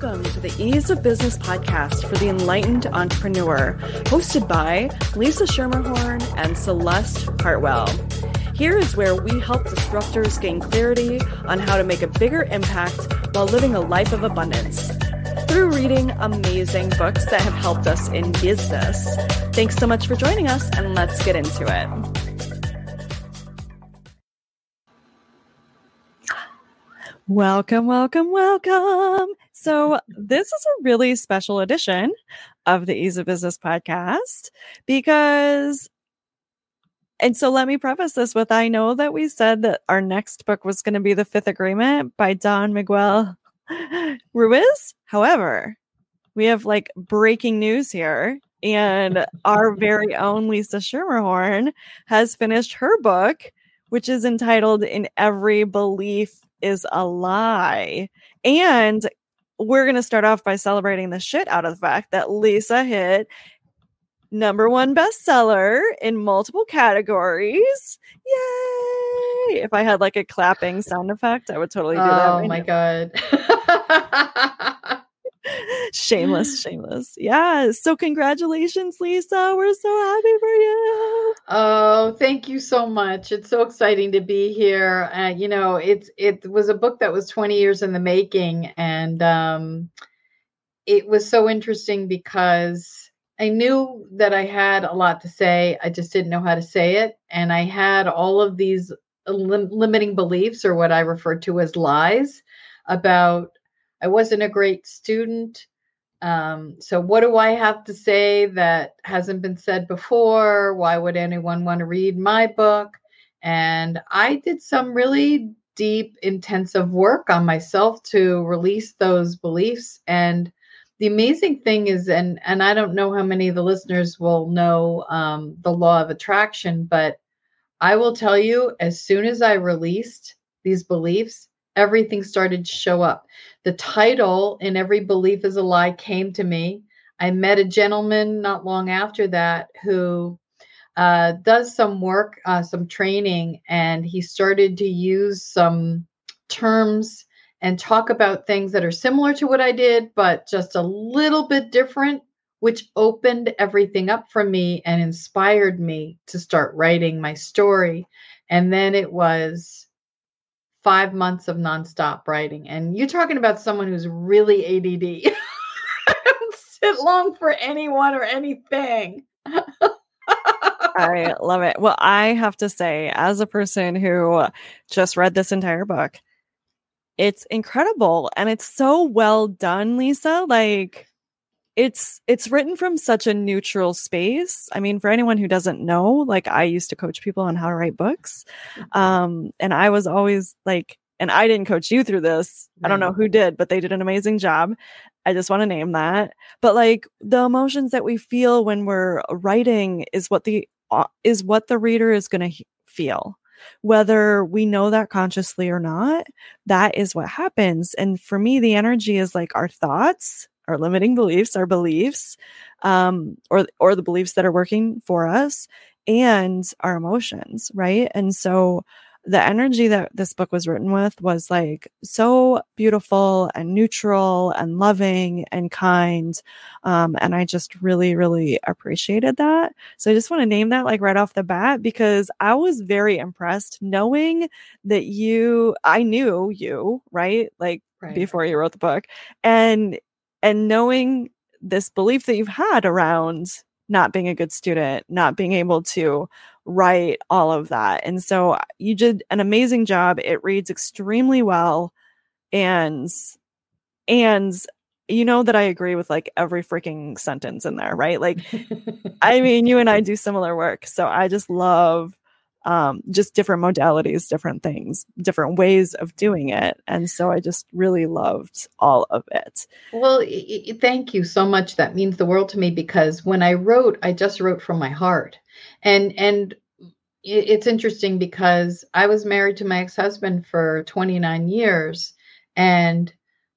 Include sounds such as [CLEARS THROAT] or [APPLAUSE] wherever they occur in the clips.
welcome to the Ease of Business podcast for the enlightened entrepreneur, hosted by Lisa Schermerhorn and Celeste Hartwell. Here is where we help disruptors gain clarity on how to make a bigger impact while living a life of abundance through reading amazing books that have helped us in business. Thanks so much for joining us, and let's get into it. Welcome, welcome, welcome. So, this is a really special edition of the Ease of Business podcast because and so let me preface this with I know that we said that our next book was going to be The Fifth Agreement by Don Miguel [LAUGHS] Ruiz. However, we have like breaking news here. And our very own Lisa Schermerhorn has finished her book, which is entitled In Every Belief is a Lie. And we're going to start off by celebrating the shit out of the fact that Lisa hit number one bestseller in multiple categories. Yay! If I had like a clapping sound effect, I would totally do that. Oh right my now. god. [LAUGHS] [LAUGHS] shameless, shameless. Yeah. So congratulations, Lisa. We're so happy for you. Oh, thank you so much. It's so exciting to be here. Uh, you know, it's it was a book that was 20 years in the making and um it was so interesting because I knew that I had a lot to say. I just didn't know how to say it. And I had all of these lim- limiting beliefs, or what I refer to as lies, about I wasn't a great student. Um, so, what do I have to say that hasn't been said before? Why would anyone want to read my book? And I did some really deep, intensive work on myself to release those beliefs. And the amazing thing is and and i don't know how many of the listeners will know um, the law of attraction but i will tell you as soon as i released these beliefs everything started to show up the title in every belief is a lie came to me i met a gentleman not long after that who uh, does some work uh, some training and he started to use some terms and talk about things that are similar to what I did, but just a little bit different, which opened everything up for me and inspired me to start writing my story. And then it was five months of nonstop writing. And you're talking about someone who's really ADD. Don't [LAUGHS] sit long for anyone or anything. I love it. Well, I have to say, as a person who just read this entire book, it's incredible and it's so well done, Lisa. Like it's it's written from such a neutral space. I mean, for anyone who doesn't know, like I used to coach people on how to write books. Mm-hmm. Um and I was always like and I didn't coach you through this. I don't know who did, but they did an amazing job. I just want to name that. But like the emotions that we feel when we're writing is what the uh, is what the reader is going to feel whether we know that consciously or not, that is what happens. And for me, the energy is like our thoughts, our limiting beliefs, our beliefs, um, or or the beliefs that are working for us, and our emotions, right? And so the energy that this book was written with was like so beautiful and neutral and loving and kind. Um, and I just really, really appreciated that. So I just want to name that like right off the bat because I was very impressed knowing that you, I knew you, right? Like right. before you wrote the book and, and knowing this belief that you've had around not being a good student, not being able to write all of that. And so uh, you did an amazing job. It reads extremely well and and you know that I agree with like every freaking sentence in there, right? Like [LAUGHS] I mean, you and I do similar work. So I just love um, just different modalities, different things, different ways of doing it. And so I just really loved all of it. Well, thank you so much. That means the world to me because when I wrote, I just wrote from my heart. And and it's interesting because I was married to my ex-husband for 29 years and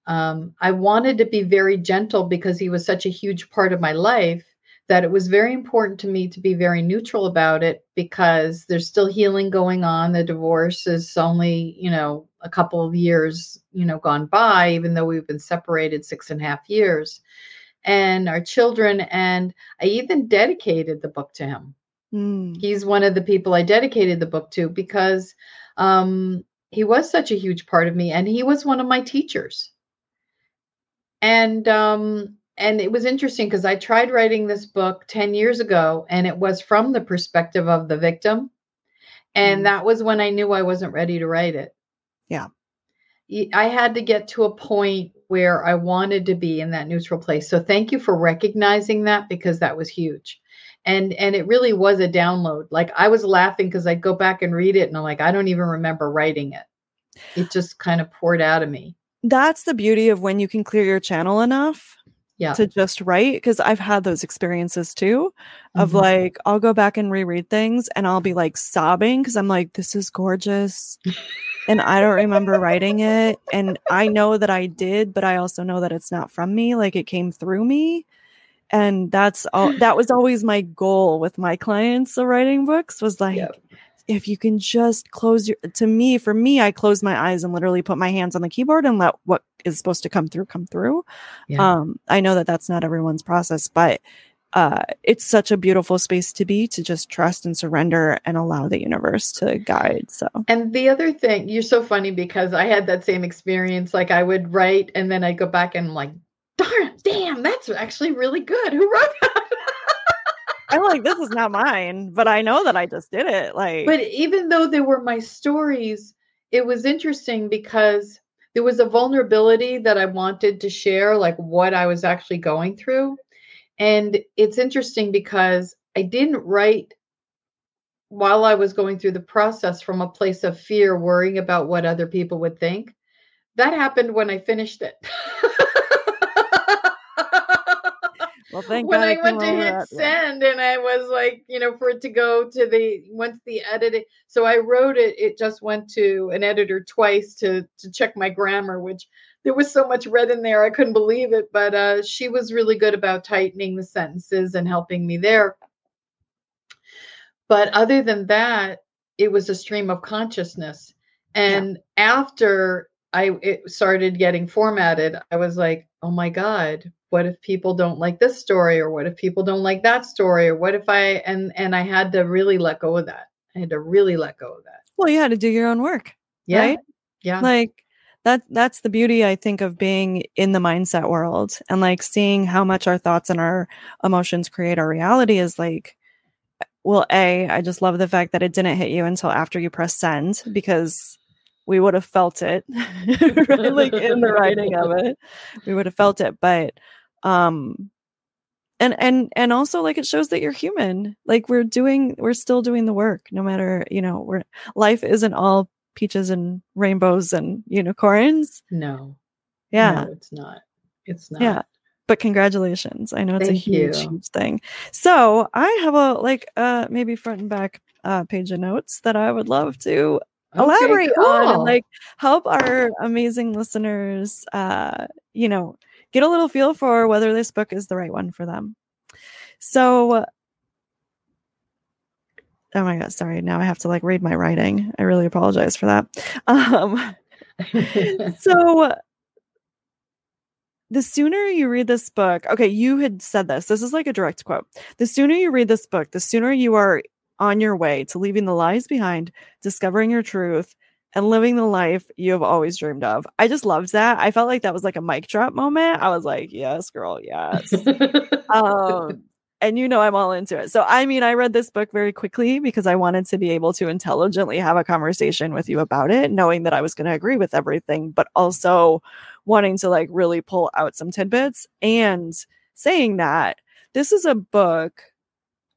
um, I wanted to be very gentle because he was such a huge part of my life that it was very important to me to be very neutral about it because there's still healing going on. The divorce is only, you know, a couple of years, you know, gone by, even though we've been separated six and a half years. And our children, and I even dedicated the book to him. Mm. He's one of the people I dedicated the book to because um, he was such a huge part of me, and he was one of my teachers. And um, and it was interesting because I tried writing this book 10 years ago and it was from the perspective of the victim. And mm. that was when I knew I wasn't ready to write it. Yeah. I had to get to a point where I wanted to be in that neutral place. So thank you for recognizing that because that was huge. And and it really was a download. Like I was laughing because I'd go back and read it and I'm like, I don't even remember writing it. It just kind of poured out of me. That's the beauty of when you can clear your channel enough yeah. to just write because I've had those experiences too of mm-hmm. like I'll go back and reread things and I'll be like sobbing because I'm like this is gorgeous and I don't remember writing it and I know that I did but I also know that it's not from me like it came through me and that's all that was always my goal with my clients of writing books was like yep if you can just close your to me for me i close my eyes and literally put my hands on the keyboard and let what is supposed to come through come through. Yeah. um i know that that's not everyone's process but uh it's such a beautiful space to be to just trust and surrender and allow the universe to guide so. And the other thing you're so funny because i had that same experience like i would write and then i go back and I'm like darn damn that's actually really good. Who wrote that I'm like, this is not mine, but I know that I just did it. Like, but even though they were my stories, it was interesting because there was a vulnerability that I wanted to share, like what I was actually going through. And it's interesting because I didn't write while I was going through the process from a place of fear, worrying about what other people would think. That happened when I finished it. [LAUGHS] Well, thank when God I went to hit send and I was like, you know, for it to go to the once the editing. So I wrote it. It just went to an editor twice to to check my grammar, which there was so much red in there I couldn't believe it. But uh, she was really good about tightening the sentences and helping me there. But other than that, it was a stream of consciousness. And yeah. after I it started getting formatted, I was like, oh my God, what if people don't like this story or what if people don't like that story or what if i and and i had to really let go of that. I had to really let go of that. Well you had to do your own work yeah right? yeah. Like that that's the beauty i think of being in the mindset world and like seeing how much our thoughts and our emotions create our reality is like well a i just love the fact that it didn't hit you until after you press send because we would have felt it [LAUGHS] right? like in the writing of it we would have felt it but um and and and also like it shows that you're human like we're doing we're still doing the work no matter you know we're life isn't all peaches and rainbows and unicorns. No. Yeah. No, it's not. It's not. yeah but congratulations i know it's Thank a huge huge thing. So i have a like uh maybe front and back uh page of notes that i would love to okay, elaborate cool. on and like help our amazing listeners uh you know get a little feel for whether this book is the right one for them. So, oh my God, sorry. Now I have to like read my writing. I really apologize for that. [LAUGHS] Um, [LAUGHS] so, the sooner you read this book, okay, you had said this. This is like a direct quote. The sooner you read this book, the sooner you are on your way to leaving the lies behind, discovering your truth, and living the life you have always dreamed of. I just loved that. I felt like that was like a mic drop moment. I was like, yes, girl, yes. um, [LAUGHS] and you know, I'm all into it. So, I mean, I read this book very quickly because I wanted to be able to intelligently have a conversation with you about it, knowing that I was going to agree with everything, but also wanting to like really pull out some tidbits and saying that this is a book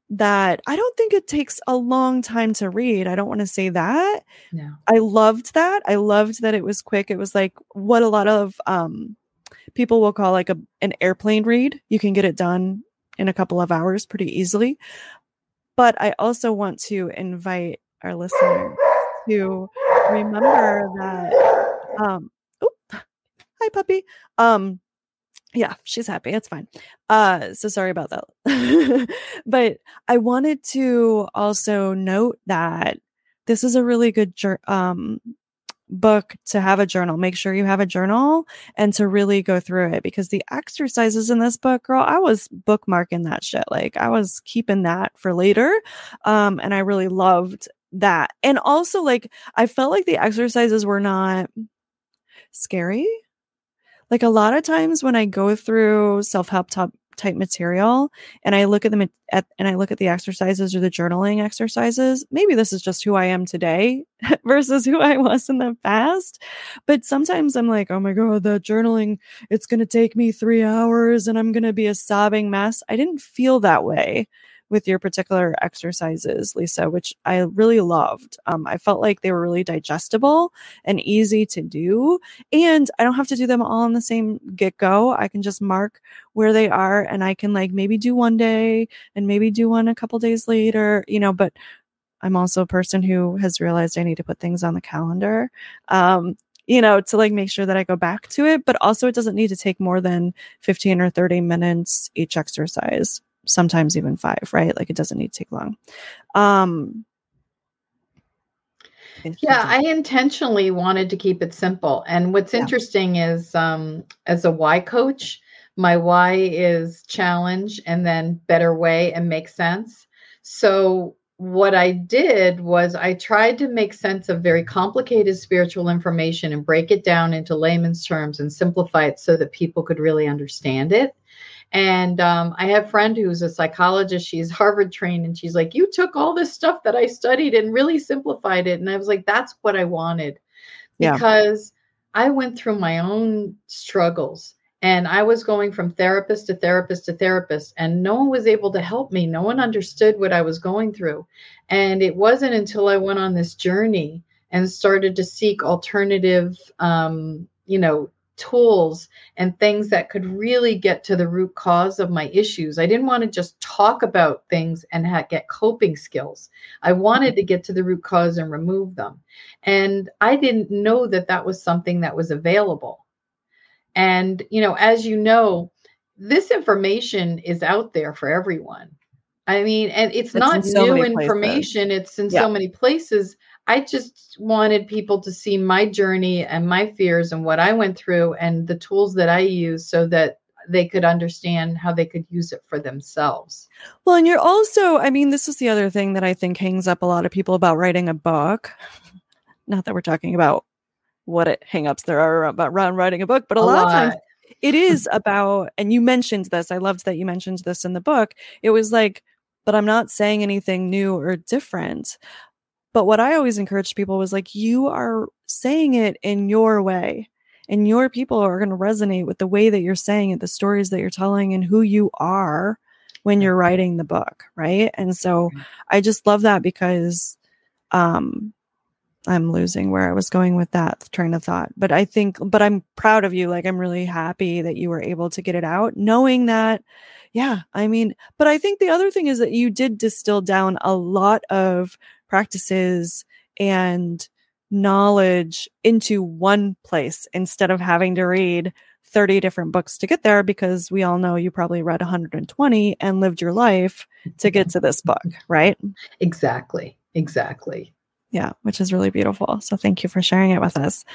that I don't think it takes a long time to read. I don't want to say that. No. I loved that. I loved that it was quick. It was like what a lot of um people will call like a an airplane read. You can get it done in a couple of hours pretty easily. But I also want to invite our listeners to remember that um oh, hi puppy. Um yeah, she's happy. It's fine. Uh, so sorry about that. [LAUGHS] but I wanted to also note that this is a really good um book to have a journal. Make sure you have a journal and to really go through it because the exercises in this book, girl, I was bookmarking that shit. Like I was keeping that for later. Um, and I really loved that. And also like I felt like the exercises were not scary. Like a lot of times when I go through self-help top type material and I look at them at, and I look at the exercises or the journaling exercises, maybe this is just who I am today [LAUGHS] versus who I was in the past. But sometimes I'm like, oh my God, the journaling, it's going to take me three hours and I'm going to be a sobbing mess. I didn't feel that way with your particular exercises, Lisa, which I really loved. Um, I felt like they were really digestible and easy to do. And I don't have to do them all in the same get go. I can just mark where they are and I can like maybe do one day and maybe do one a couple days later, you know, but I'm also a person who has realized I need to put things on the calendar. Um, you know, to like make sure that I go back to it, but also it doesn't need to take more than 15 or 30 minutes each exercise sometimes even five, right? Like it doesn't need to take long. Um, yeah, I intentionally wanted to keep it simple. And what's yeah. interesting is um, as a why coach, my why is challenge and then better way and make sense. So what I did was I tried to make sense of very complicated spiritual information and break it down into layman's terms and simplify it so that people could really understand it. And um, I have a friend who's a psychologist. She's [LAUGHS] Harvard trained, and she's like, "You took all this stuff that I studied and really simplified it." And I was like, "That's what I wanted," because yeah. I went through my own struggles, and I was going from therapist to therapist to therapist, and no one was able to help me. No one understood what I was going through, and it wasn't until I went on this journey and started to seek alternative, um, you know, tools and things that could really get to the root cause of my issues. I didn't want to just talk about things and ha- get coping skills. I wanted to get to the root cause and remove them. And I didn't know that that was something that was available. And, you know, as you know, this information is out there for everyone. I mean, and it's, it's not so new information, it's in yeah. so many places. I just wanted people to see my journey and my fears and what I went through and the tools that I use so that they could understand how they could use it for themselves. Well, and you're also, I mean, this is the other thing that I think hangs up a lot of people about writing a book. [LAUGHS] Not that we're talking about what it hangups there are about writing a book, but a, a lot, lot of times it [LAUGHS] is about, and you mentioned this. I loved that you mentioned this in the book. It was like, but I'm not saying anything new or different. But what I always encouraged people was like, you are saying it in your way, and your people are going to resonate with the way that you're saying it, the stories that you're telling, and who you are when you're writing the book. Right. And so I just love that because, um, I'm losing where I was going with that train of thought. But I think, but I'm proud of you. Like, I'm really happy that you were able to get it out, knowing that, yeah, I mean, but I think the other thing is that you did distill down a lot of practices and knowledge into one place instead of having to read 30 different books to get there because we all know you probably read 120 and lived your life to get to this book, right? Exactly. Exactly. Yeah, which is really beautiful. So thank you for sharing it with us.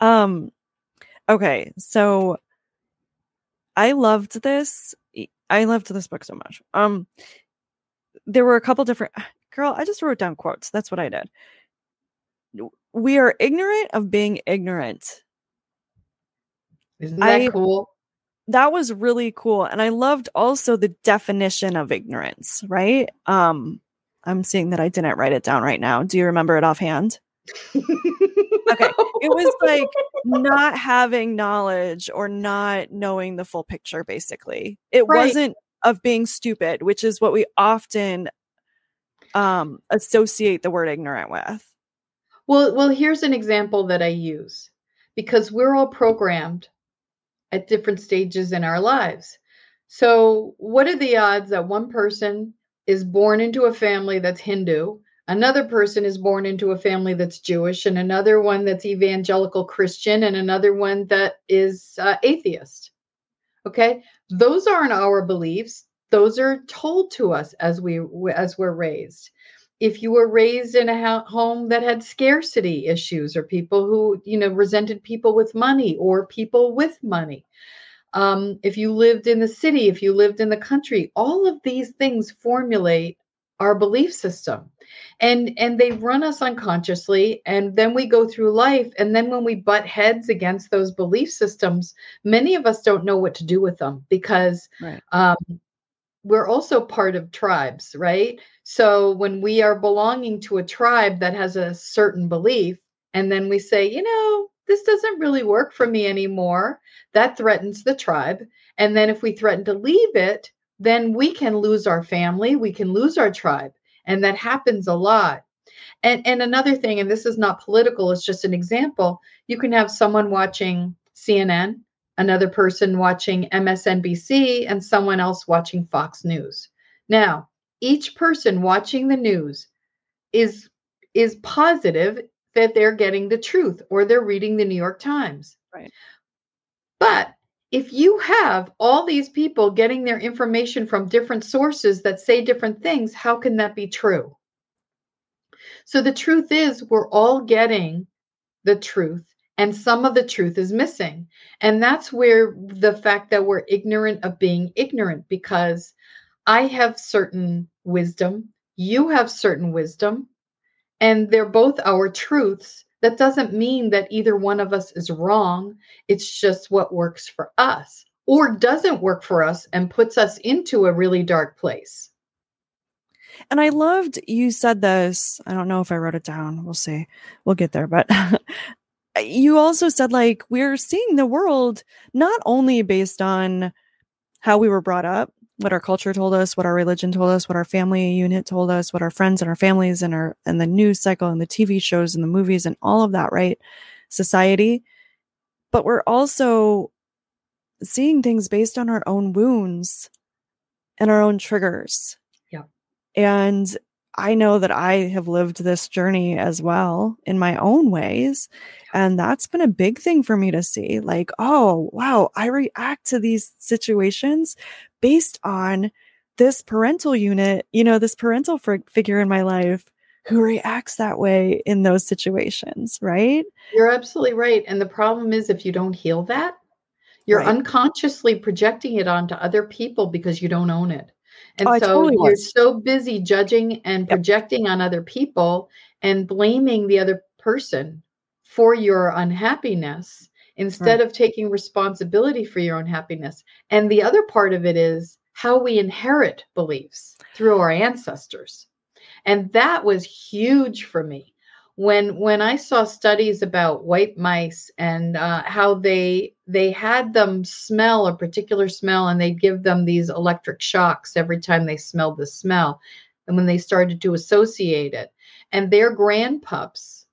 Um okay, so I loved this. I loved this book so much. Um there were a couple different Girl, I just wrote down quotes. That's what I did. We are ignorant of being ignorant. Isn't that I, cool? That was really cool. And I loved also the definition of ignorance, right? Um, I'm seeing that I didn't write it down right now. Do you remember it offhand? okay. It was like not [LAUGHS] having knowledge or not knowing the full picture, basically. It right. wasn't of being stupid, which is what we often um, associate the word ignorant with? Well, well, here's an example that I use because we're all programmed at different stages in our lives. So, what are the odds that one person is born into a family that's Hindu, another person is born into a family that's Jewish, and another one that's evangelical Christian, and another one that is uh, atheist? Okay. Those aren't our beliefs. Those are told to us as we as we're raised. If you were raised in a home that had scarcity issues or people who, you know, resented people with money or people with money, um, if you lived in the city, if you lived in the country, all of these things formulate our belief system and and they run us unconsciously and then we go through life and then when we butt heads against those belief systems many of us don't know what to do with them because right. um, we're also part of tribes right so when we are belonging to a tribe that has a certain belief and then we say you know this doesn't really work for me anymore that threatens the tribe and then if we threaten to leave it then we can lose our family, we can lose our tribe. And that happens a lot. And, and another thing, and this is not political, it's just an example. You can have someone watching CNN, another person watching MSNBC, and someone else watching Fox News. Now, each person watching the news is is positive that they're getting the truth or they're reading the New York Times. Right. But if you have all these people getting their information from different sources that say different things, how can that be true? So the truth is, we're all getting the truth, and some of the truth is missing. And that's where the fact that we're ignorant of being ignorant, because I have certain wisdom, you have certain wisdom, and they're both our truths that doesn't mean that either one of us is wrong. It's just what works for us or doesn't work for us and puts us into a really dark place. And I loved you said this. I don't know if I wrote it down. We'll see. We'll get there. But [LAUGHS] Uh, you also said, like, we're seeing the world not only based on how we were brought up, what our culture told us, what our religion told us, what our family unit told us, what our friends and our families and our and the news cycle and the TV shows and the movies and all of that, right? Society. But we're also seeing things based on our own wounds and our own triggers. Yeah. And I know that I have lived this journey as well in my own ways. And that's been a big thing for me to see. Like, oh, wow, I react to these situations based on this parental unit, you know, this parental f- figure in my life who reacts that way in those situations, right? You're absolutely right. And the problem is if you don't heal that, you're right. unconsciously projecting it onto other people because you don't own it. And oh, so totally you're was. so busy judging and projecting yep. on other people and blaming the other person for your unhappiness instead right. of taking responsibility for your own happiness. And the other part of it is how we inherit beliefs through our ancestors. And that was huge for me. When when I saw studies about white mice and uh, how they they had them smell a particular smell and they'd give them these electric shocks every time they smelled the smell, and when they started to associate it, and their grandpups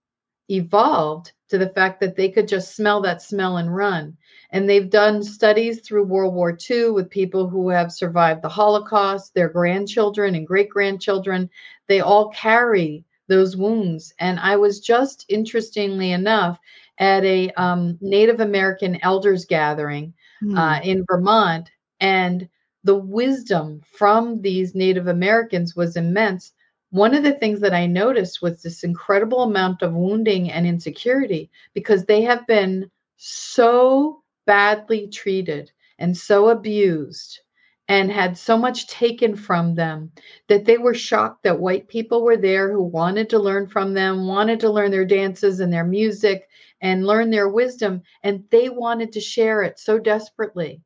evolved to the fact that they could just smell that smell and run. And they've done studies through World War II with people who have survived the Holocaust, their grandchildren and great grandchildren. They all carry those wounds. And I was just interestingly enough at a um, Native American elders gathering mm. uh, in Vermont, and the wisdom from these Native Americans was immense one of the things that I noticed was this incredible amount of wounding and insecurity because they have been so badly treated and so abused and had so much taken from them that they were shocked that white people were there who wanted to learn from them, wanted to learn their dances and their music and learn their wisdom, and they wanted to share it so desperately.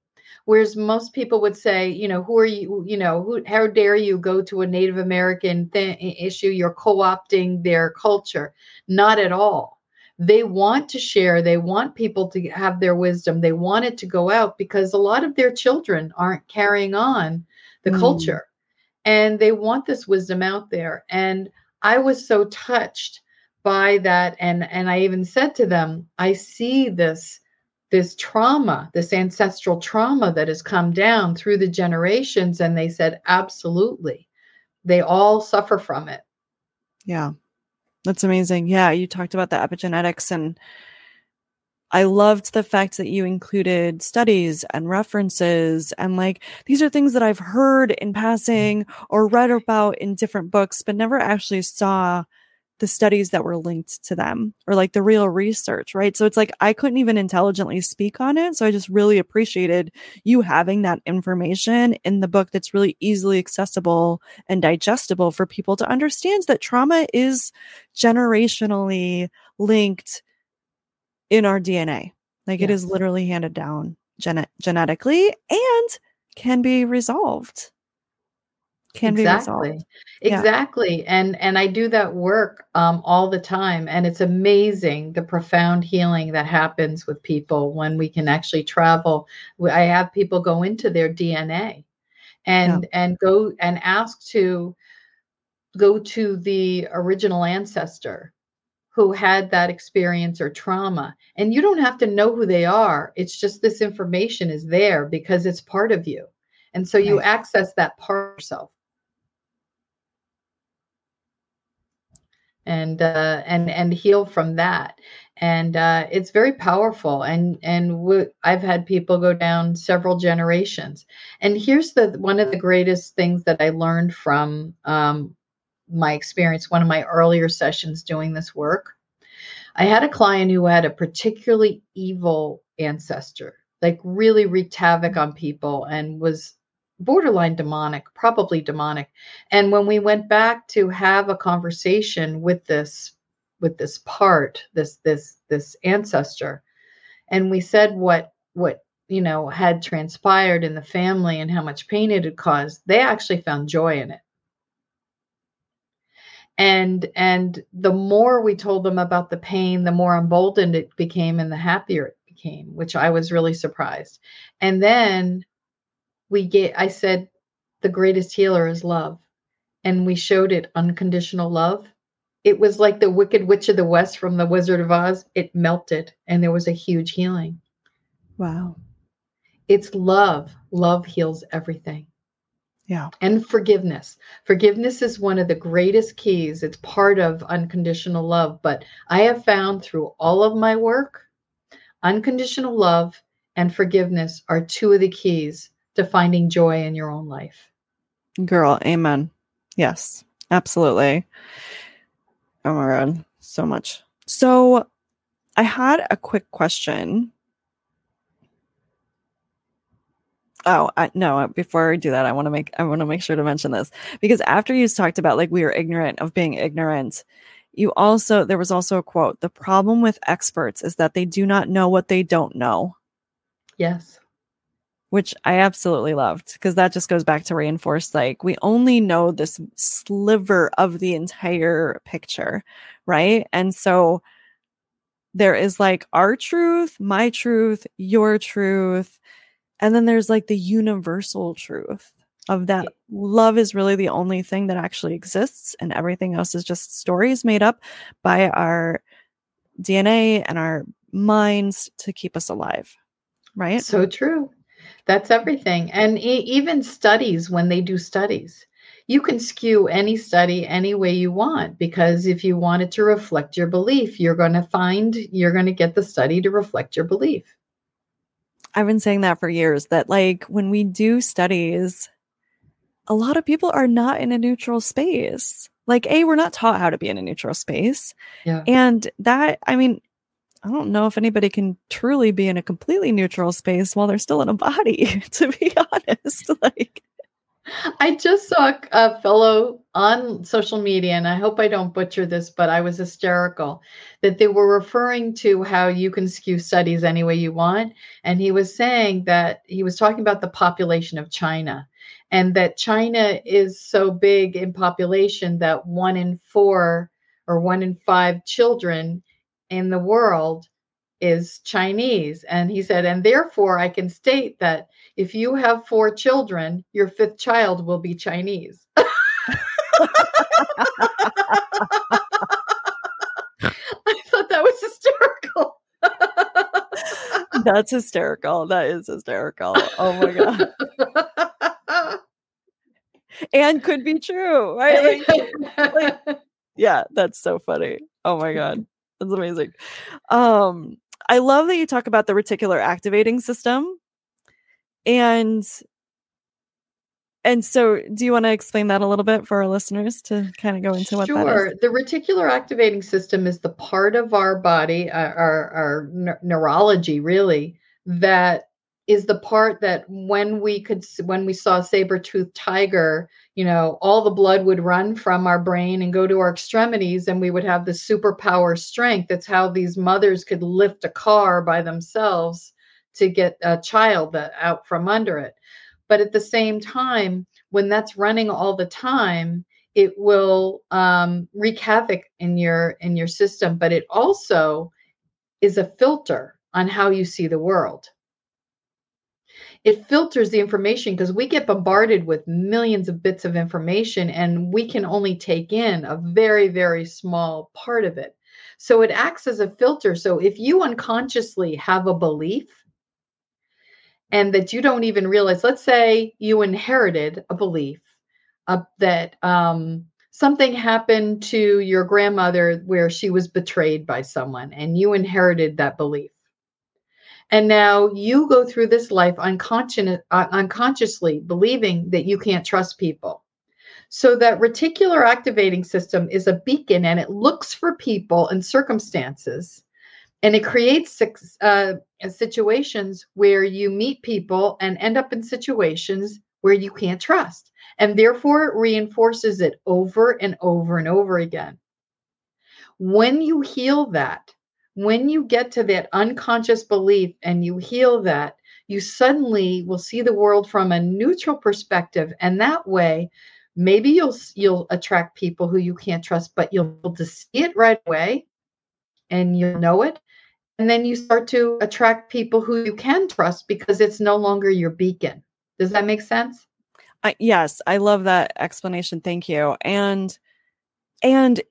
Whereas most people would say, you know, who are you? You know, who? How dare you go to a Native American th- issue? You're co-opting their culture. Not at all. They want to share. They want people to have their wisdom. They want it to go out because a lot of their children aren't carrying on the mm. culture, and they want this wisdom out there. And I was so touched by that, and and I even said to them, I see this this trauma, this ancestral trauma that has come down through the generations. And they said, absolutely. They all suffer from it. Yeah. That's amazing. Yeah. You talked about the epigenetics and I loved the fact that you included studies and references and like these are things that I've heard in passing or read about in different books, but never actually saw the studies that were linked to them or like the real research, right? So it's like I couldn't even intelligently speak on it. So I just really appreciated you having that information in the book that's really easily accessible and digestible for people to understand that trauma is generationally linked in our DNA. Like it is literally handed down gen- genetically and can be resolved can exactly. be resolved. Exactly. Yeah. And and I do that work um, all the time and it's amazing the profound healing that happens with people when we can actually travel. I have people go into their DNA and yeah. and go and ask to go to the original ancestor who had that experience or trauma. And you don't have to know who they are. It's just this information is there because it's part of you. And so you access that part of yourself. And uh, and and heal from that. And uh, it's very powerful. And and w- I've had people go down several generations. And here's the one of the greatest things that I learned from um, my experience. One of my earlier sessions doing this work, I had a client who had a particularly evil ancestor, like really wreaked havoc on people and was borderline demonic, probably demonic. And when we went back to have a conversation with this with this part, this this this ancestor, and we said what what you know had transpired in the family and how much pain it had caused, they actually found joy in it. And and the more we told them about the pain, the more emboldened it became and the happier it became, which I was really surprised. And then we get i said the greatest healer is love. And we showed it unconditional love. It was like the wicked witch of the west from the wizard of oz. It melted and there was a huge healing. Wow. It's love. Love heals everything. Yeah. And forgiveness. Forgiveness is one of the greatest keys. It's part of unconditional love. But i have found through all of my work unconditional love and forgiveness are two of the keys to finding joy in your own life. Girl, amen. Yes, absolutely. Oh my God, so much. So I had a quick question. Oh, I, no, before I do that, I want to make I want to make sure to mention this because after you talked about like we are ignorant of being ignorant, you also there was also a quote, the problem with experts is that they do not know what they don't know. Yes which I absolutely loved because that just goes back to reinforce like we only know this sliver of the entire picture, right? And so there is like our truth, my truth, your truth, and then there's like the universal truth of that love is really the only thing that actually exists and everything else is just stories made up by our DNA and our minds to keep us alive. Right? So true. That's everything. And e- even studies, when they do studies, you can skew any study any way you want because if you want it to reflect your belief, you're going to find you're going to get the study to reflect your belief. I've been saying that for years that, like, when we do studies, a lot of people are not in a neutral space. Like, A, we're not taught how to be in a neutral space. Yeah. And that, I mean, I don't know if anybody can truly be in a completely neutral space while they're still in a body, [LAUGHS] to be honest. [LAUGHS] Like I just saw a fellow on social media, and I hope I don't butcher this, but I was hysterical that they were referring to how you can skew studies any way you want. And he was saying that he was talking about the population of China and that China is so big in population that one in four or one in five children in the world is Chinese. And he said, and therefore I can state that if you have four children, your fifth child will be Chinese. [LAUGHS] I thought that was hysterical. [LAUGHS] That's hysterical. That is hysterical. Oh my God. and could be true, right? Like, like, yeah, that's so funny. Oh my God. That's amazing. Um, I love that you talk about the reticular activating system. And and so do you want to explain that a little bit for our listeners to kind of go into what that Sure. is? The reticular activating system is the part of our body, uh, our, our neurology, really, that is the part that when we could, when we saw saber-toothed tiger, you know, all the blood would run from our brain and go to our extremities, and we would have the superpower strength. That's how these mothers could lift a car by themselves to get a child out from under it. But at the same time, when that's running all the time, it will um, wreak havoc in your in your system but it also is a filter on how you see the world it filters the information because we get bombarded with millions of bits of information and we can only take in a very very small part of it so it acts as a filter so if you unconsciously have a belief and that you don't even realize let's say you inherited a belief uh, that um, something happened to your grandmother where she was betrayed by someone and you inherited that belief. And now you go through this life unconscious, uh, unconsciously believing that you can't trust people. So that reticular activating system is a beacon and it looks for people and circumstances. And it creates uh, situations where you meet people and end up in situations where you can't trust. And therefore it reinforces it over and over and over again. When you heal that when you get to that unconscious belief and you heal that you suddenly will see the world from a neutral perspective and that way maybe you'll you'll attract people who you can't trust but you'll be able to see it right away and you'll know it and then you start to attract people who you can trust because it's no longer your beacon does that make sense yes, I love that explanation. Thank you. And and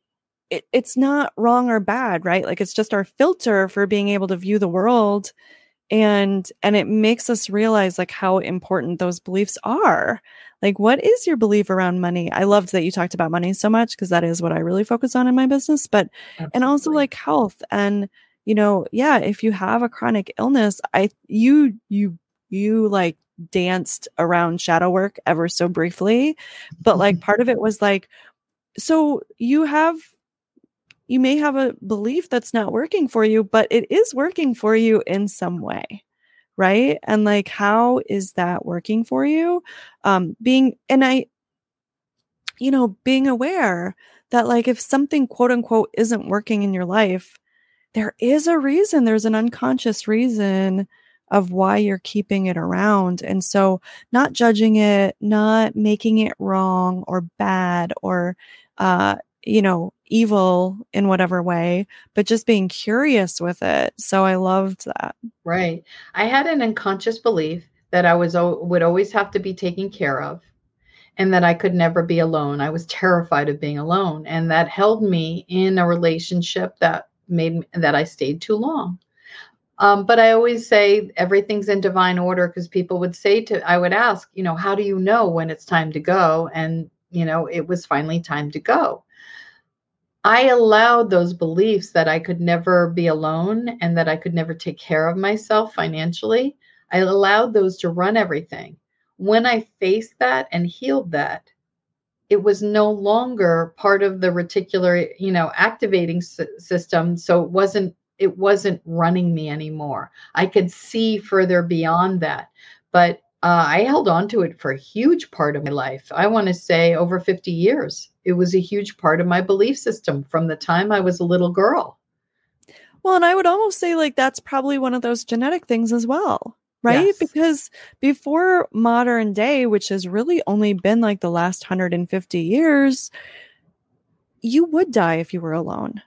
it, it's not wrong or bad, right? Like it's just our filter for being able to view the world and and it makes us realize like how important those beliefs are. Like what is your belief around money? I loved that you talked about money so much because that is what I really focus on in my business, but Absolutely. and also like health and you know, yeah, if you have a chronic illness, I you you you like danced around shadow work ever so briefly but like [LAUGHS] part of it was like so you have you may have a belief that's not working for you but it is working for you in some way right and like how is that working for you um being and i you know being aware that like if something quote unquote isn't working in your life there is a reason there's an unconscious reason of why you're keeping it around. And so, not judging it, not making it wrong or bad or, uh, you know, evil in whatever way, but just being curious with it. So I loved that. Right. I had an unconscious belief that I was would always have to be taken care of and that I could never be alone. I was terrified of being alone and that held me in a relationship that made that I stayed too long. Um, but I always say everything's in divine order because people would say to, I would ask, you know, how do you know when it's time to go? And, you know, it was finally time to go. I allowed those beliefs that I could never be alone and that I could never take care of myself financially. I allowed those to run everything. When I faced that and healed that, it was no longer part of the reticular, you know, activating s- system. So it wasn't it wasn't running me anymore. I could see further beyond that. But uh, I held on to it for a huge part of my life. I want to say over 50 years. It was a huge part of my belief system from the time I was a little girl. Well, and I would almost say like that's probably one of those genetic things as well, right? Yes. Because before modern day, which has really only been like the last 150 years, you would die if you were alone.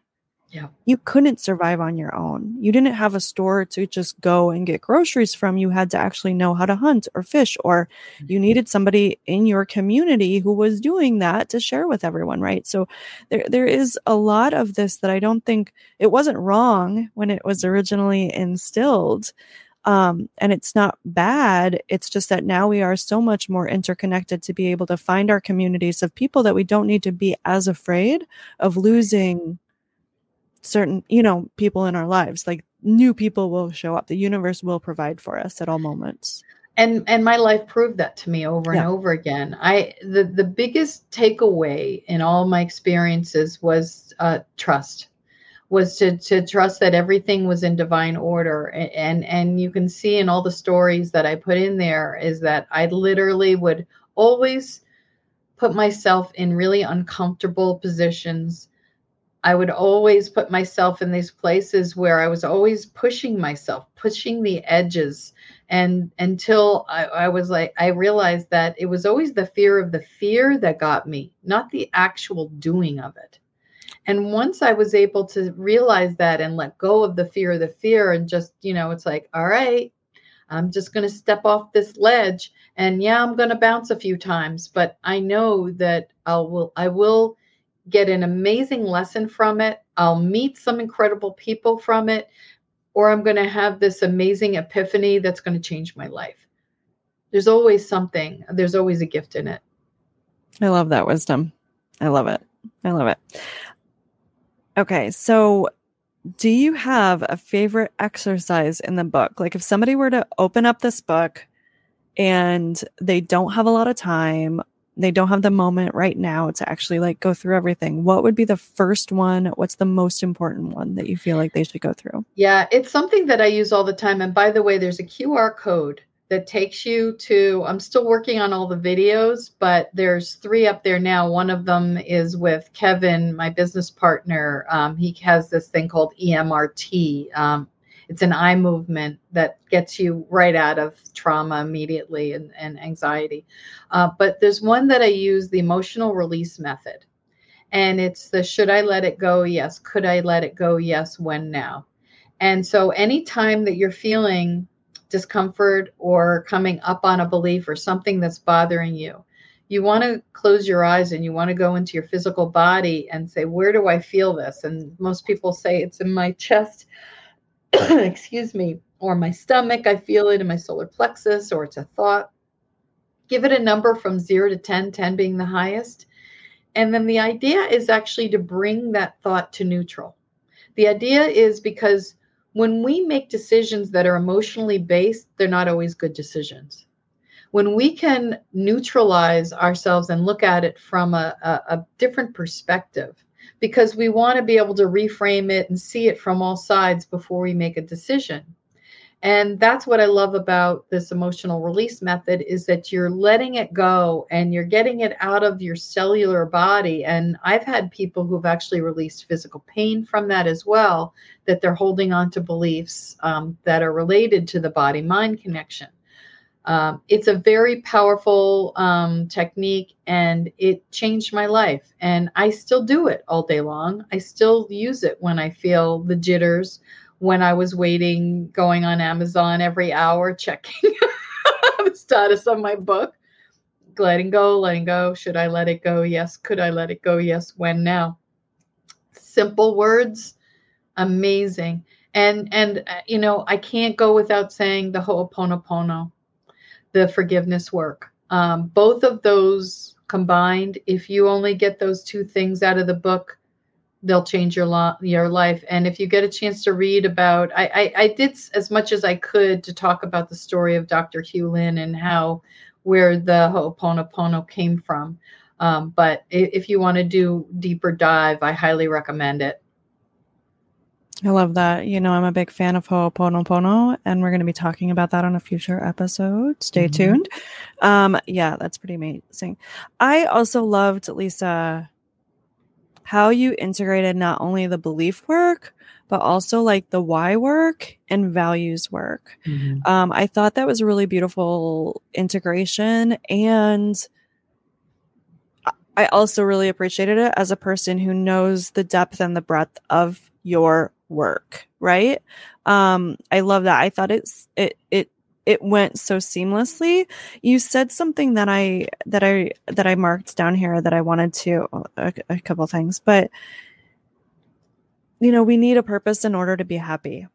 Yeah. You couldn't survive on your own. You didn't have a store to just go and get groceries from. You had to actually know how to hunt or fish, or you Mm-hmm. needed somebody in your community who was doing that to share with everyone, right? So there there is a lot of this that I don't think it wasn't wrong when it was originally instilled. Um, and it's not bad. It's just that now we are so much more interconnected to be able to find our communities of people that we don't need to be as afraid of losing certain you know people in our lives like new people will show up. The universe will provide for us at all moments. And and my life proved that to me over yeah. and over again. I the the biggest takeaway in all my experiences was uh, trust was to to trust that everything was in divine order and, and and you can see in all the stories that I put in there is that I literally would always put myself in really uncomfortable positions I would always put myself in these places where I was always pushing myself, pushing the edges. And until I, I, was like, I realized that it was always the fear of the fear that got me, not the actual doing of it. And once I was able to realize that and let go of the fear of the fear and just, you know, it's like, all right, I'm just going to step off this ledge and yeah, I'm going to bounce a few times, but I know that I will I will get an amazing lesson from it. I'll meet some incredible people from it or I'm going to have this amazing epiphany that's going to change my life. There's always something. There's always a gift in it. I love that wisdom. I love it. I love it. Okay, so do you have a favorite exercise in the book? Like if somebody were to open up this book and they don't have a lot of time, they don't have the moment right now to actually like go through everything, what would be the first one? What's the most important one that you feel like they should go through? Yeah, it's something that I use all the time. And by the way, there's a QR code that takes you to i'm still working on all the videos but there's three up there now one of them is with kevin my business partner um, he has this thing called emrt um, it's an eye movement that gets you right out of trauma immediately and, and anxiety. Uh, but there's one that i use the emotional release method. And it's the should i let it go? Yes. Could i let it go? Yes. When now? And so anytime that you're feeling discomfort or coming up on a belief or something that's bothering you, you want to close your eyes and you want to go into your physical body and say, Where do I feel this? And most people say it's in my [LAUGHS] chest, [COUGHS] excuse me, or my stomach. I feel it in my solar plexus, or it's a thought. Give it a number from zero to 10, 10 being the highest. And then the idea is actually to bring that thought to neutral. The idea is because when we make decisions that are emotionally based, they're not always good decisions. When we can neutralize ourselves and look at it from a, a, a different perspective, because we want to be able to reframe it and see it from all sides before we make a decision. And that's what i love about this emotional release method is that you're letting it go and you're getting it out of your cellular body. And i've had people who've actually released physical pain from that as well that they're holding on to beliefs um, that are related to the body mind connection um, it's a very powerful um, technique and it changed my life and i still do it all day long i still use it when i feel the jitters when I was waiting, going on Amazon every hour, [LAUGHS] checking [LAUGHS] the status of my book, letting go, letting go. Should I let it go? Yes. Could I let it go? Yes. When now? Simple words, amazing. And and uh, you know, I can't go without saying the Ho'oponopono, the forgiveness work. Um, both of those combined, if you only get those two things out of the book, they'll change your lo- your life. And if you get a chance to read about, I, I, I did as much as I could to talk about the story of Dr. Hew Len and how where the Ho'oponopono came from. Um, but if you want to do deeper dive, I highly recommend it. I love that. You know, I'm a big fan of Ho'oponopono, and we're going to be talking about that on a future episode. Stay mm-hmm. tuned. Um, yeah, that's pretty amazing. I also loved Lisa how you integrated not only the belief work, but also like the why work and values work. Mm-hmm. Um, I thought that was a really beautiful integration. And I also really appreciated it as a person who knows the depth and the breadth of your work, right? Um, I love that. I thought it's it it it went so seamlessly. You said something that I that I that I marked down here that I wanted to a, a couple things, but you know, we need a purpose in order to be happy.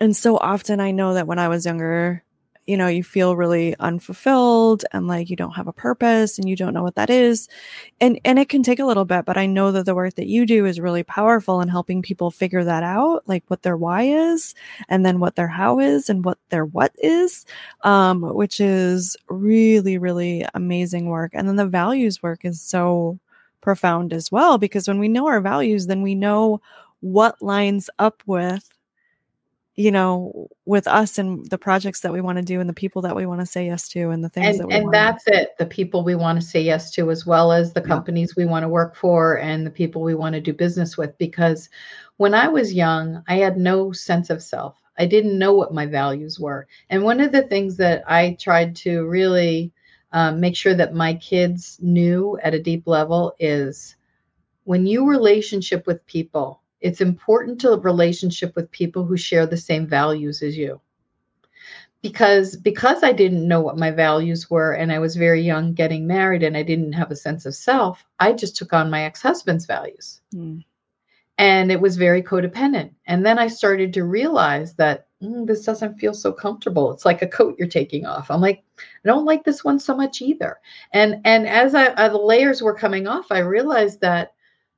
And so often I know that when I was younger, you know, you feel really unfulfilled and like you don't have a purpose and you don't know what that is. And and it can take a little bit, but I know that the work that you do is really powerful in helping people figure that out, like what their why is and then what their how is and what their what is. Um, which is really, really amazing work. And then the values work is so profound as well because when we know our values, then we know what lines up with you know with us and the projects that we want to do and the people that we want to say yes to and the things and, that we and want. that's it the people we want to say yes to as well as the Yeah. companies we want to work for and the people we want to do business with because when i was young i had no sense of self i didn't know what my values were and one of the things that i tried to really um, make sure that my kids knew at a deep level is when you relationship with people it's important to relationship with people who share the same values as you because because I didn't know what my values were and I was very young getting married and I didn't have a sense of self, I just took on my ex-husband's values. Mm. And it was very codependent. And then I started to realize that "Mm, this doesn't feel so comfortable. It's like a coat you're taking off. I'm like, I don't like this one so much either. And and as I, uh, the layers were coming off, I realized that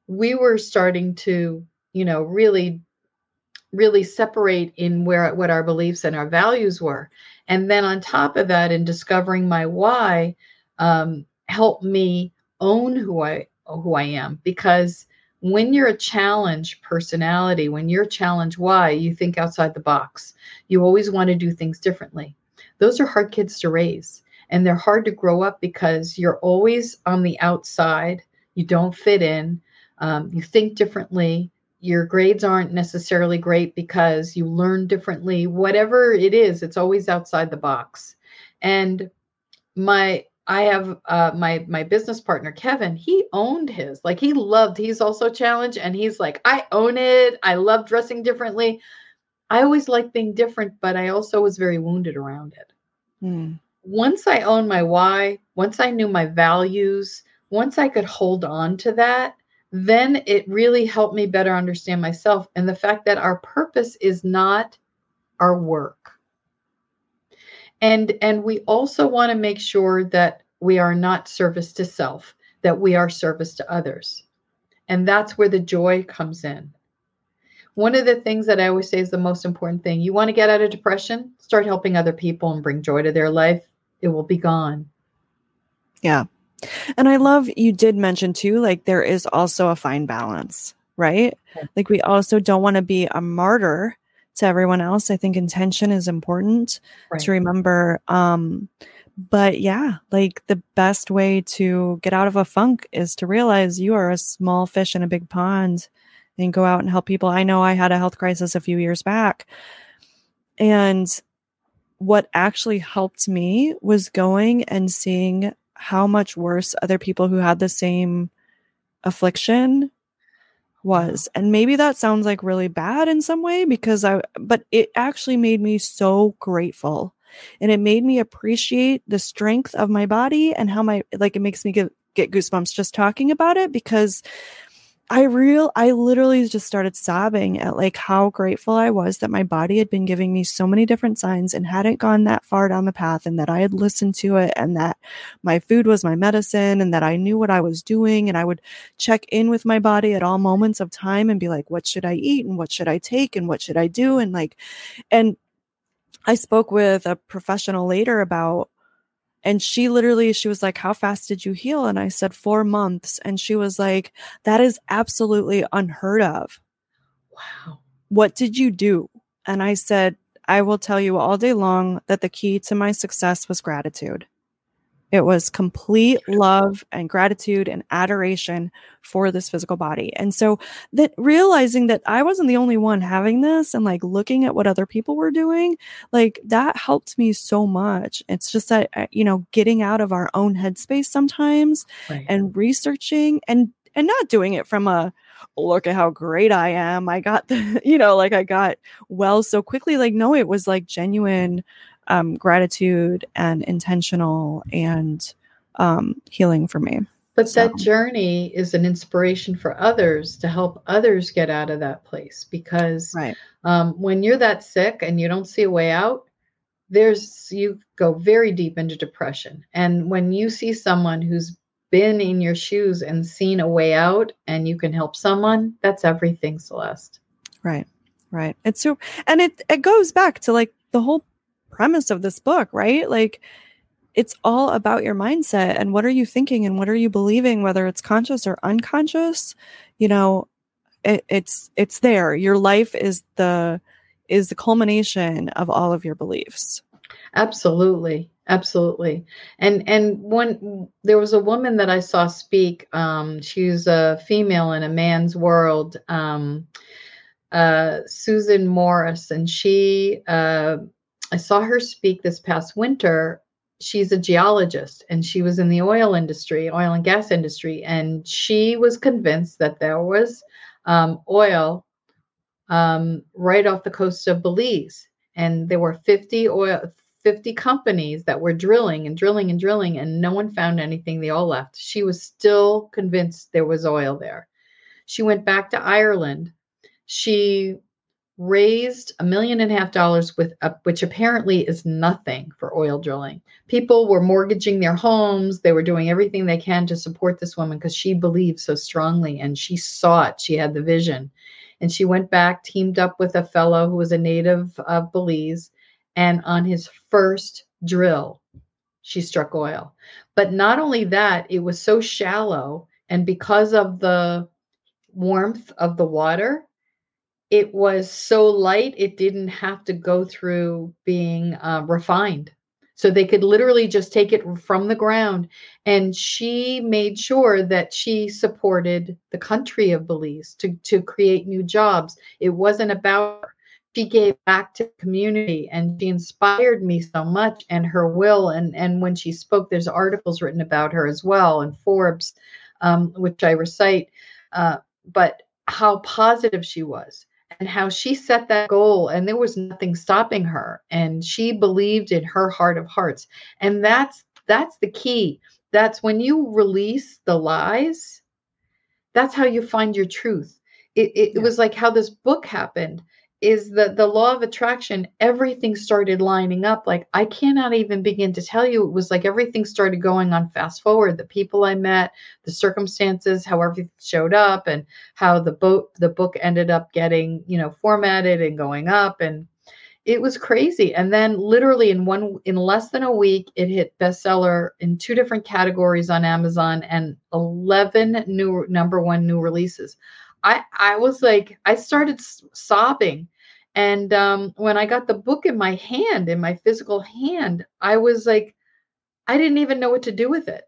we were starting to, you know, really really separate in where what our beliefs and our values were. And then on top of that in discovering my why um, helped me own who i who i am. Because when you're a challenge personality when you're a challenge why you think outside the box. You always want to do things differently. Those are hard kids to raise and they're hard to grow up because you're always on the outside. You don't fit in. Um, you think differently your grades aren't necessarily great because you learn differently whatever it is it's always outside the box. And my i have uh, my my business partner kevin he owned his like he loved he's also challenged and he's like i own it. I love dressing differently. I always liked being different but i also was very wounded around it. Mm. once i owned my why once i knew my values once i could hold on to that then it really helped me better understand myself and the fact that our purpose is not our work. And and we also want to make sure that we are not service to self that we are service to others. And that's where the joy comes in. One of the things that i always say is the most important thing you want to get out of depression start helping other people and bring joy to their life. It will be gone. Yeah. And I love you did mention too, like there is also a fine balance, right? Yeah. Like we also don't want to be a martyr to everyone else. I think intention is important Right. to remember. Um, but yeah, like the best way to get out of a funk is to realize you are a small fish in a big pond and go out and help people. I know I had a health crisis a few years back. And what actually helped me was going and seeing how much worse other people who had the same affliction was. And maybe that sounds like really bad in some way because I, but it actually made me so grateful. And it made me appreciate the strength of my body and how my, like, it makes me get, get goosebumps just talking about it because I real I literally just started sobbing at like how grateful I was that my body had been giving me so many different signs and hadn't gone that far down the path and that I had listened to it and that my food was my medicine and that I knew what I was doing and I would check in with my body at all moments of time and be like what should I eat and what should I take and what should I do? and like and I spoke with a professional later about and she literally she was like how fast did you heal? And i said 4 months. And she was like that is absolutely unheard of. Wow. What did you do? And i said i will tell you all day long that the key to my success was gratitude it was complete love and gratitude and adoration for this physical body. And so that realizing that I wasn't the only one having this and like looking at what other people were doing, like that helped me so much. It's just that, uh, you know, getting out of our own headspace sometimes right. and researching and, and not doing it from a, look at how great I am. I got the, [LAUGHS] you know, like I got well so quickly. Like, no, it was like genuine um, gratitude and intentional and um, healing for me. But So- that journey is an inspiration for others to help others get out of that place because Right. um, when you're that sick and you don't see a way out, there's you go very deep into depression. And when you see someone who's been in your shoes and seen a way out and you can help someone, that's everything, Celeste. Right. Right. It's so and it it goes back to like the whole premise of this book, right? Like it's all about your mindset and what are you thinking and what are you believing whether it's conscious or unconscious you know it, it's it's there. Your life is the is the culmination of all of your beliefs. Absolutely. Absolutely. And and one there was a woman that i saw speak um she's a female in a man's world um uh susan morice and she uh i saw her speak this past winter she's a geologist and she was in the oil industry, oil and gas industry, and she was convinced that there was um, oil um, right off the coast of Belize, and there were 50 oil. 50 companies that were drilling and drilling and drilling, and no one found anything. They all left. She was still convinced there was oil there. She went back to Ireland. She raised a million and a half dollars with uh, which apparently is nothing for oil drilling. People were mortgaging their homes. They were doing everything they can to support this woman because she believed so strongly and she saw it. She had the vision. And she went back teamed up with a fellow who was a native of belize and on his first drill she struck oil. But not only that it was so shallow and because of the warmth of the water it was so light it didn't have to go through being uh, refined. So they could literally just take it from the ground and she made sure that she supported the country of belize to, to create new jobs. It wasn't about she gave back to community and she inspired me so much and her will and and when she spoke there's articles written about her as well in forbes um, which i recite uh, but how positive she was and how she set that goal and there was nothing stopping her and she believed in her heart of hearts. And that's that's the key. That's when you release the lies that's how you find your truth. It, it, yeah. it was like how this book happened is that the law of attraction, everything started lining up. Like I cannot even begin to tell you. It was like everything started going on fast forward. The people I met, the circumstances, how everything showed up, and how the boat the book ended up getting, you know, formatted and going up. And it was crazy. And then literally in one in less than a week, it hit bestseller in two different categories on Amazon and 11 new number one new releases. I I was like I started sobbing and um, when I got the book in my hand, in my physical hand, I was like, I didn't even know what to do with it.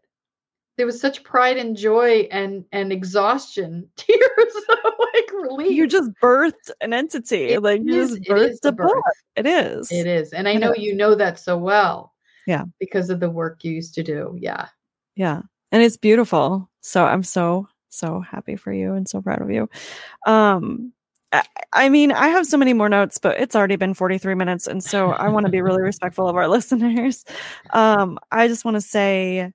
There was such pride and joy and and exhaustion, [LAUGHS] tears of like relief. You just birthed an entity, it like you is, just birthed a book. It is. It is, and I know you know that so well. Yeah, because of the work you used to do. Yeah, yeah, and it's beautiful. So I'm so so happy for you and so proud of you. Um, I mean, I have so many more notes, but it's already been 43 minutes. And so I want to be really [LAUGHS] respectful of our [LAUGHS] listeners. Um, I just want to say,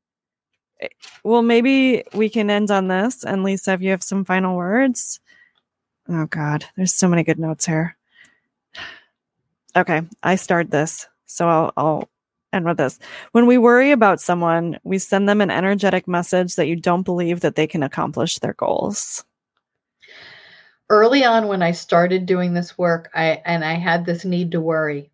eh, well, maybe we can end on this. And Lisa, if you have some final words. Oh, God, there's so many good notes here. [SIGHS] Okay, I start this. So I'll, I'll end with this. When we worry about someone, we send them an energetic message that you don't believe that they can accomplish their goals early on when I started doing this work, I and I had this need to worry.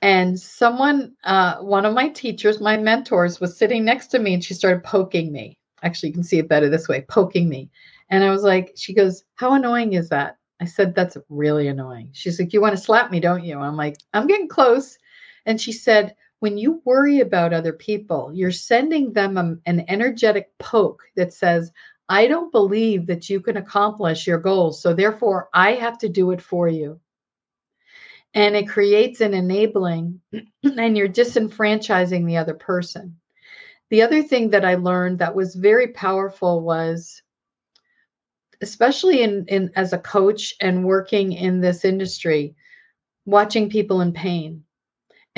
And someone, uh, one of my teachers, my mentors, was sitting next to me and she started poking me. Actually, you can see it better this way, poking me. And I was like, she goes, How annoying is that? I said, That's really annoying. She's like, You want to slap me, don't you? I'm like, I'm getting close. And she said, When you worry about other people, you're sending them a, an energetic poke that says, I don't believe that you can accomplish your goals. So therefore, I have to do it for you. And it creates an enabling, [CLEARS THROAT] and you're disenfranchising the other person. The other thing that I learned that was very powerful was especially in, in as a coach and working in this industry, watching people in pain.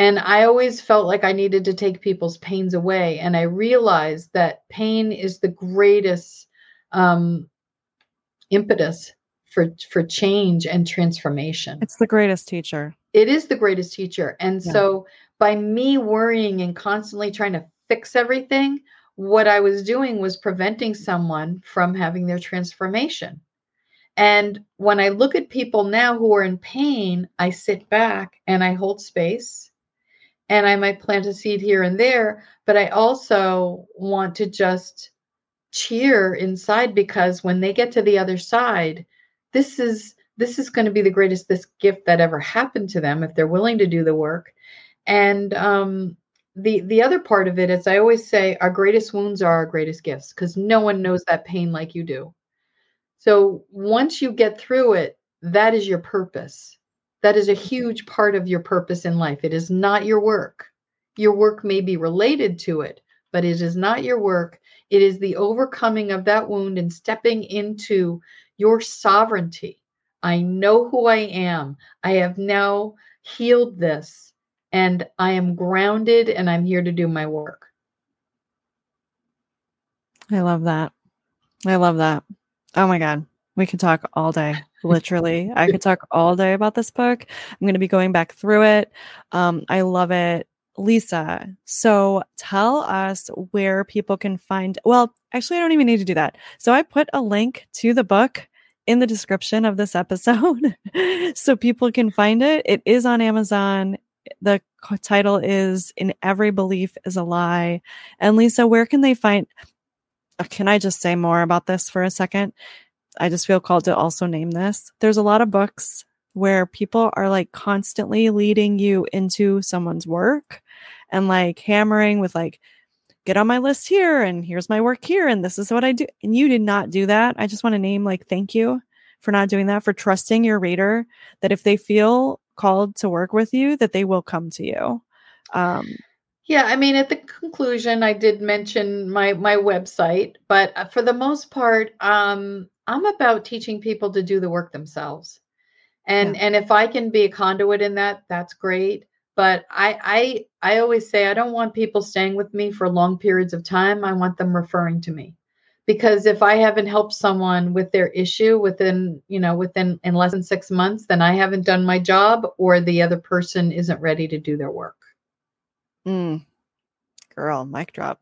And I always felt like I needed to take people's pains away. And I realized that pain is the greatest um, impetus for for change and transformation. It's the greatest teacher. It is the greatest teacher. And Yeah. so by me worrying and constantly trying to fix everything, what I was doing was preventing someone from having their transformation. And when I look at people now who are in pain, I sit back and I hold space and I might plant a seed here and there, but I also want to just cheer inside because when they get to the other side, this is this is going to be the greatest this gift that ever happened to them if they're willing to do the work. And um the the other part of it is I always say our greatest wounds are our greatest gifts because no one knows that pain like you do. So once you get through it, that is your purpose. That is a huge part of your purpose in life. It is not your work. Your work may be related to it, but it is not your work. It is the overcoming of that wound and stepping into your sovereignty. I know who I am. I have now healed this and I am grounded and I'm here to do my work. I love that. I love that. Oh my God. We could talk all day. Literally. I could [LAUGHS] talk all day about this book. I'm going to be going back through it. Um, I love it. Lisa, so tell us where people can find. Well, actually, I don't even need to do that. So I put a link to the book in the description of this episode [LAUGHS] so people can find it. It is on Amazon. The title is In Every Belief is a Lie. And Lisa, where can they find? uh, Can I just say more about this for a second? I just feel called to also name this. There's a lot of books where people are like constantly leading you into someone's work and like hammering with like get on my list here and here's my work here and this is what I do and you did not do that. I just want to name like thank you for not doing that for trusting your reader that if they feel called to work with you that they will come to you. Um Yeah, I mean, at the conclusion, I did mention my my website, but uh, for the most part, um, I'm about teaching people to do the work themselves, and and if I can be a conduit in that, that's great. But I I I always say I don't want people staying with me for long periods of time. I want them referring to me, because if I haven't helped someone with their issue within you know within in less than six months, then I haven't done my job, or the other person isn't ready to do their work. mm, girl, mic drop.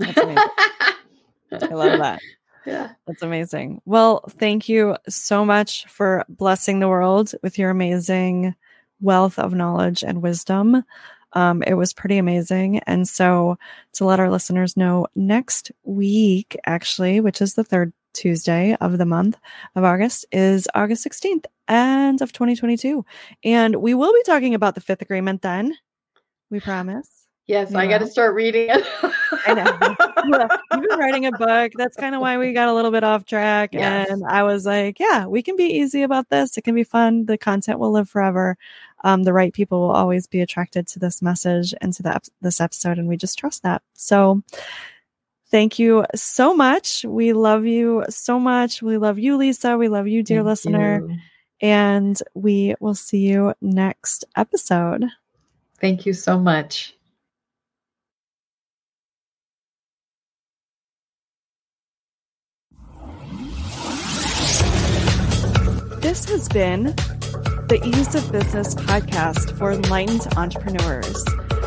That's. [LAUGHS] I love that. Yeah. That's amazing. Well, thank you so much for blessing the world with your amazing wealth of knowledge and wisdom. Um, it was pretty amazing. And so, to let our listeners know, next week, actually, which is the third Tuesday of the month of August, is August 16th and of 2022. And we will be talking about the fifth agreement then. We promise. Yes, You I got to start reading it. I know. [LAUGHS] You've been writing a book. That's kind of why we got a little bit off track. Yes. And I was like, yeah, we can be easy about this. It can be fun. The content will live forever. Um, the right people will always be attracted to this message and to the, this episode. And we just trust that. So thank you so much. We love you so much. We love you, Lisa. We love you, dear Thank listener. you. And we will see you next episode. Thank you so much. This has been the Ease of Business podcast for enlightened entrepreneurs,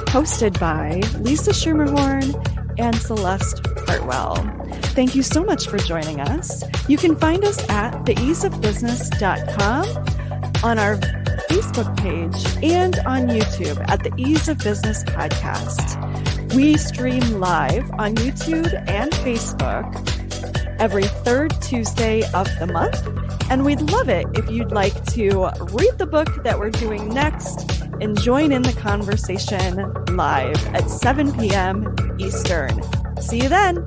hosted by Lisa Schermerhorn and Celeste Hartwell. Thank you so much for joining us. You can find us at theeaseofbusiness.com on our Facebook page and on YouTube at the Ease of Business podcast. We stream live on YouTube and Facebook every third Tuesday of the month. And we'd love it if you'd like to read the book that we're doing next and join in the conversation live at 7 p.m. Eastern. See you then.